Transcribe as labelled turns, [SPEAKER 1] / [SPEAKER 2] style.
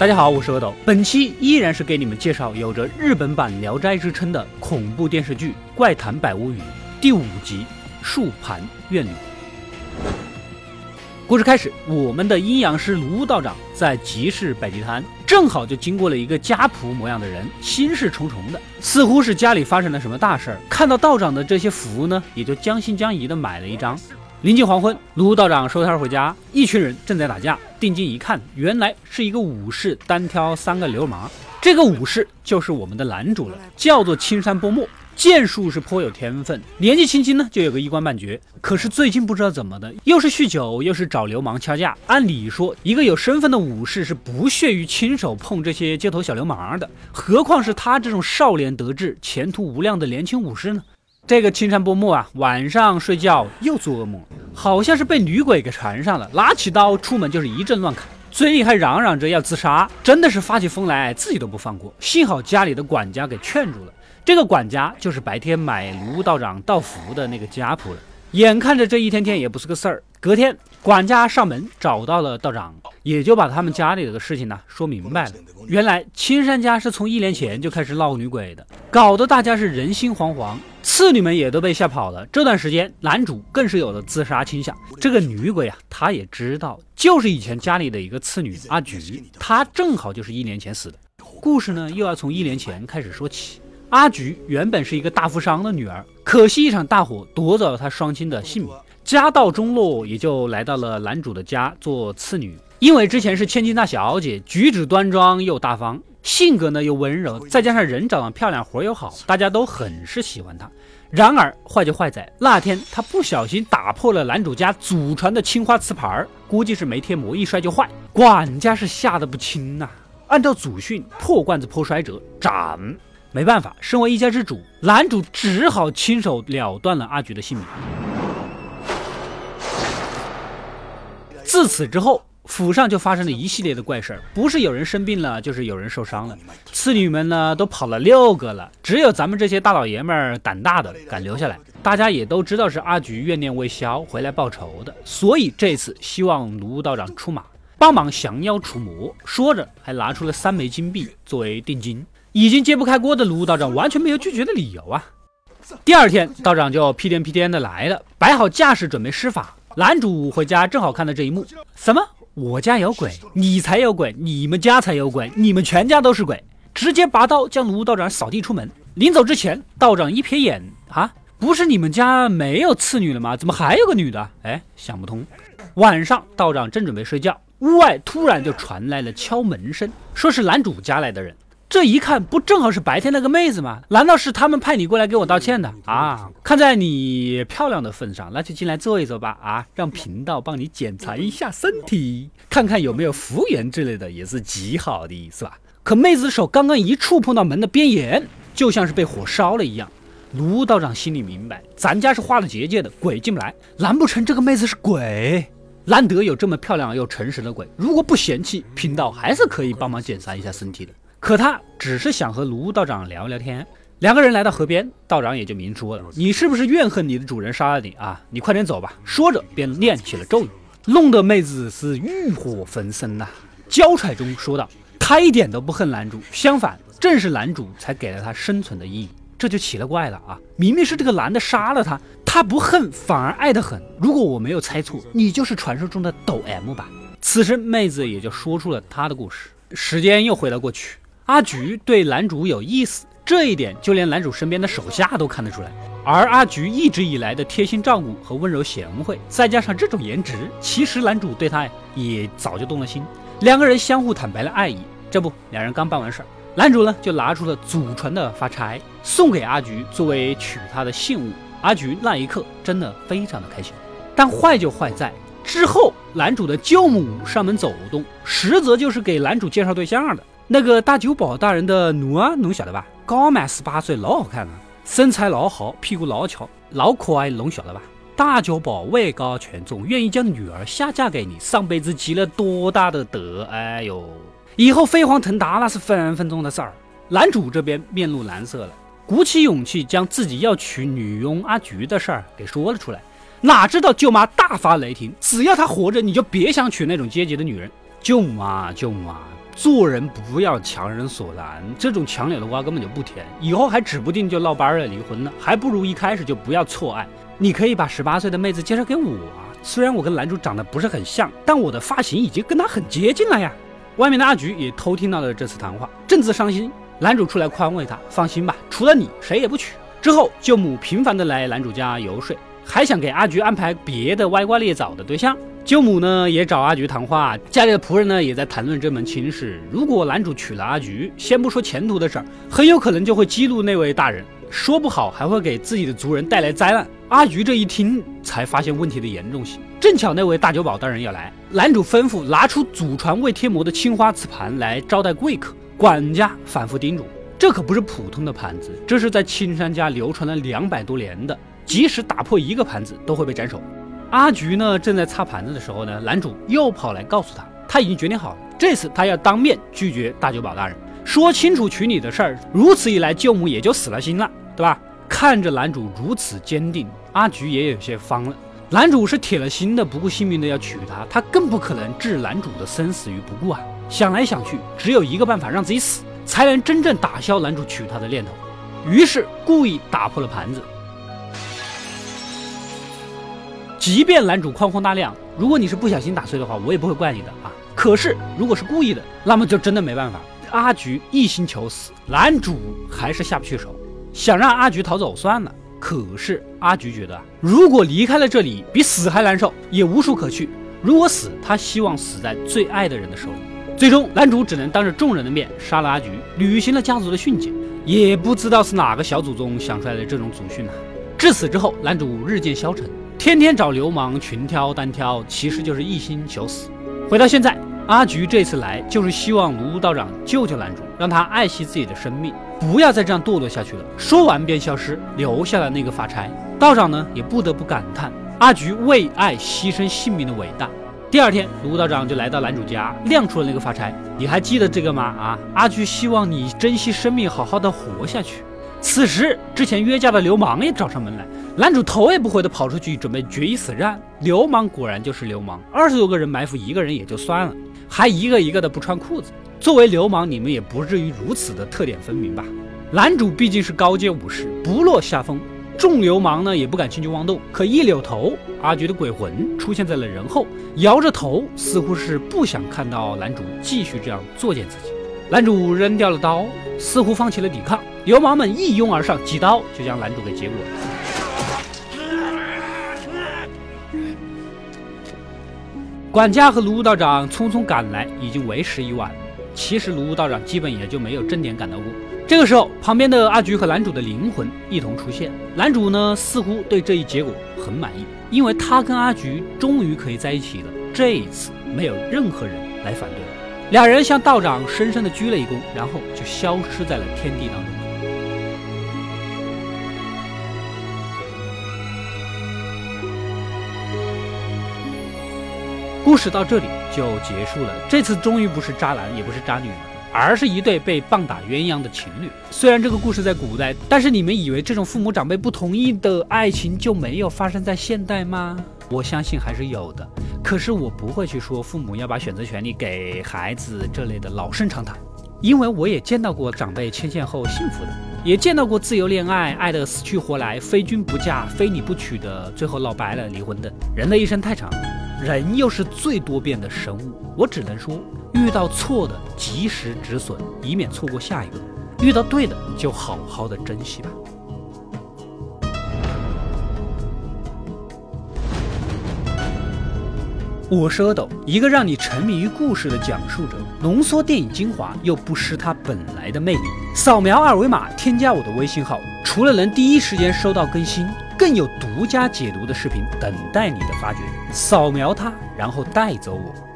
[SPEAKER 1] 大家好，我是阿斗，本期依然是给你们介绍有着日本版《聊斋》之称的恐怖电视剧《怪谈百物语》第五集《树盘怨女》。故事开始，我们的阴阳师卢道长在集市摆地摊，正好就经过了一个家仆模样的人，心事重重的，似乎是家里发生了什么大事儿。看到道长的这些符呢，也就将信将疑的买了一张。临近黄昏，卢道长收摊回家，一群人正在打架。定睛一看，原来是一个武士单挑三个流氓。这个武士就是我们的男主了，叫做青山波墨，剑术是颇有天分，年纪轻轻呢就有个一官半爵。可是最近不知道怎么的，又是酗酒，又是找流氓掐架。按理说，一个有身份的武士是不屑于亲手碰这些街头小流氓的，何况是他这种少年得志、前途无量的年轻武士呢？这个青山波木啊，晚上睡觉又做噩梦，好像是被女鬼给缠上了，拿起刀出门就是一阵乱砍，嘴里还嚷嚷着要自杀，真的是发起疯来自己都不放过。幸好家里的管家给劝住了，这个管家就是白天买卢道长道符的那个家仆了。眼看着这一天天也不是个事儿，隔天管家上门找到了道长，也就把他们家里的事情呢说明白了。原来青山家是从一年前就开始闹女鬼的，搞得大家是人心惶惶。次女们也都被吓跑了。这段时间，男主更是有了自杀倾向。这个女鬼啊，他也知道，就是以前家里的一个次女阿菊，她正好就是一年前死的。故事呢，又要从一年前开始说起。阿菊原本是一个大富商的女儿，可惜一场大火夺走了她双亲的性命，家道中落，也就来到了男主的家做次女。因为之前是千金大小姐，举止端庄又大方。性格呢又温柔，再加上人长得漂亮，活又好，大家都很是喜欢她。然而坏就坏在那天，她不小心打破了男主家祖传的青花瓷盘儿，估计是没贴膜，一摔就坏。管家是吓得不轻呐。按照祖训，破罐子破摔者斩。没办法，身为一家之主，男主只好亲手了断了阿菊的性命。自此之后。府上就发生了一系列的怪事儿，不是有人生病了，就是有人受伤了。次女们呢都跑了六个了，只有咱们这些大老爷们儿胆大的敢留下来。大家也都知道是阿菊怨念未消回来报仇的，所以这次希望卢道长出马帮忙降妖除魔。说着还拿出了三枚金币作为定金。已经揭不开锅的卢道长完全没有拒绝的理由啊！第二天道长就屁颠屁颠的来了，摆好架势准备施法。男主回家正好看到这一幕，什么？我家有鬼，你才有鬼，你们家才有鬼，你们全家都是鬼！直接拔刀将卢道长扫地出门。临走之前，道长一瞥眼，啊，不是你们家没有次女了吗？怎么还有个女的？哎，想不通。晚上，道长正准备睡觉，屋外突然就传来了敲门声，说是男主家来的人。这一看，不正好是白天那个妹子吗？难道是他们派你过来给我道歉的啊？看在你漂亮的份上，那就进来坐一坐吧。啊，让贫道帮你检查一下身体，看看有没有福缘之类的，也是极好的，是吧？可妹子的手刚刚一触碰到门的边沿，就像是被火烧了一样。卢道长心里明白，咱家是画了结界的，鬼进不来。难不成这个妹子是鬼？难得有这么漂亮又诚实的鬼，如果不嫌弃，贫道还是可以帮忙检查一下身体的。可他只是想和卢道长聊聊天，两个人来到河边，道长也就明说了：“你是不是怨恨你的主人杀了你啊？你快点走吧。”说着便念起了咒语，弄得妹子是欲火焚身呐。娇喘中说道：“他一点都不恨男主，相反，正是男主才给了他生存的意义。这就奇了怪了啊！明明是这个男的杀了他，他不恨反而爱得很。如果我没有猜错，你就是传说中的抖 M 吧？”此时妹子也就说出了她的故事。时间又回了过去。阿菊对男主有意思，这一点就连男主身边的手下都看得出来。而阿菊一直以来的贴心照顾和温柔贤惠，再加上这种颜值，其实男主对她也早就动了心。两个人相互坦白了爱意。这不，两人刚办完事儿，男主呢就拿出了祖传的发钗，送给阿菊作为娶她的信物。阿菊那一刻真的非常的开心。但坏就坏在之后，男主的舅母上门走动，实则就是给男主介绍对象的。那个大酒保大人的奴啊，侬晓得吧？刚满十八岁，老好看了，身材老好，屁股老翘，老可爱，侬晓得吧？大酒保位高权重，愿意将女儿下嫁给你，上辈子积了多大的德？哎呦，以后飞黄腾达那是分分钟的事儿。男主这边面露难色了，鼓起勇气将自己要娶女佣阿菊的事儿给说了出来，哪知道舅妈大发雷霆，只要她活着，你就别想娶那种阶级的女人。舅妈，舅妈！做人不要强人所难，这种强扭的瓜根本就不甜，以后还指不定就闹掰了离婚了，还不如一开始就不要错爱。你可以把十八岁的妹子介绍给我啊，虽然我跟男主长得不是很像，但我的发型已经跟他很接近了呀。外面的阿菊也偷听到了这次谈话，正自伤心。男主出来宽慰他，放心吧，除了你谁也不娶。之后舅母频繁的来男主家游说，还想给阿菊安排别的歪瓜裂枣的对象。舅母呢也找阿菊谈话，家里的仆人呢也在谈论这门亲事。如果男主娶了阿菊，先不说前途的事儿，很有可能就会激怒那位大人，说不好还会给自己的族人带来灾难。阿菊这一听，才发现问题的严重性。正巧那位大酒保大人要来，男主吩咐拿出祖传未贴膜的青花瓷盘来招待贵客。管家反复叮嘱，这可不是普通的盘子，这是在青山家流传了两百多年的，即使打破一个盘子都会被斩首。阿菊呢，正在擦盘子的时候呢，男主又跑来告诉他，他已经决定好了，这次他要当面拒绝大酒保大人，说清楚娶你的事儿。如此一来，舅母也就死了心了，对吧？看着男主如此坚定，阿菊也有些慌了。男主是铁了心的，不顾性命的要娶她，他更不可能置男主的生死于不顾啊！想来想去，只有一个办法，让自己死，才能真正打消男主娶她的念头。于是故意打破了盘子。即便男主宽宏大量，如果你是不小心打碎的话，我也不会怪你的啊。可是如果是故意的，那么就真的没办法。阿菊一心求死，男主还是下不去手，想让阿菊逃走算了。可是阿菊觉得，如果离开了这里，比死还难受，也无处可去。如果死，他希望死在最爱的人的手里。最终，男主只能当着众人的面杀了阿菊，履行了家族的训诫。也不知道是哪个小祖宗想出来的这种祖训呢？至此之后，男主日渐消沉。天天找流氓群挑单挑，其实就是一心求死。回到现在，阿菊这次来就是希望卢道长救救男主，让他爱惜自己的生命，不要再这样堕落下去了。说完便消失，留下了那个发差。道长呢，也不得不感叹阿菊为爱牺牲性命的伟大。第二天，卢道长就来到男主家，亮出了那个发钗。你还记得这个吗？啊，阿菊希望你珍惜生命，好好的活下去。此时，之前约架的流氓也找上门来。男主头也不回地跑出去，准备决一死战。流氓果然就是流氓，二十多个人埋伏一个人也就算了，还一个一个的不穿裤子。作为流氓，你们也不至于如此的特点分明吧？男主毕竟是高阶武士，不落下风。众流氓呢也不敢轻举妄动。可一扭头，阿菊的鬼魂出现在了人后，摇着头，似乎是不想看到男主继续这样作践自己。男主扔掉了刀，似乎放弃了抵抗。流氓们一拥而上，几刀就将男主给结果了。管家和卢道长匆匆赶来，已经为时已晚。其实卢道长基本也就没有正点赶到过。这个时候，旁边的阿菊和男主的灵魂一同出现。男主呢，似乎对这一结果很满意，因为他跟阿菊终于可以在一起了。这一次，没有任何人来反对。两人向道长深深的鞠了一躬，然后就消失在了天地当中。故事到这里就结束了。这次终于不是渣男，也不是渣女了，而是一对被棒打鸳鸯的情侣。虽然这个故事在古代，但是你们以为这种父母长辈不同意的爱情就没有发生在现代吗？我相信还是有的。可是我不会去说父母要把选择权利给孩子这类的老生常谈，因为我也见到过长辈牵线后幸福的，也见到过自由恋爱爱得死去活来，非君不嫁非你不娶的，最后闹掰了离婚的。人的一生太长。人又是最多变的生物，我只能说，遇到错的及时止损，以免错过下一个；遇到对的，就好好的珍惜吧。我是阿斗，一个让你沉迷于故事的讲述者，浓缩电影精华又不失它本来的魅力。扫描二维码添加我的微信号，除了能第一时间收到更新。更有独家解读的视频等待你的发掘，扫描它，然后带走我。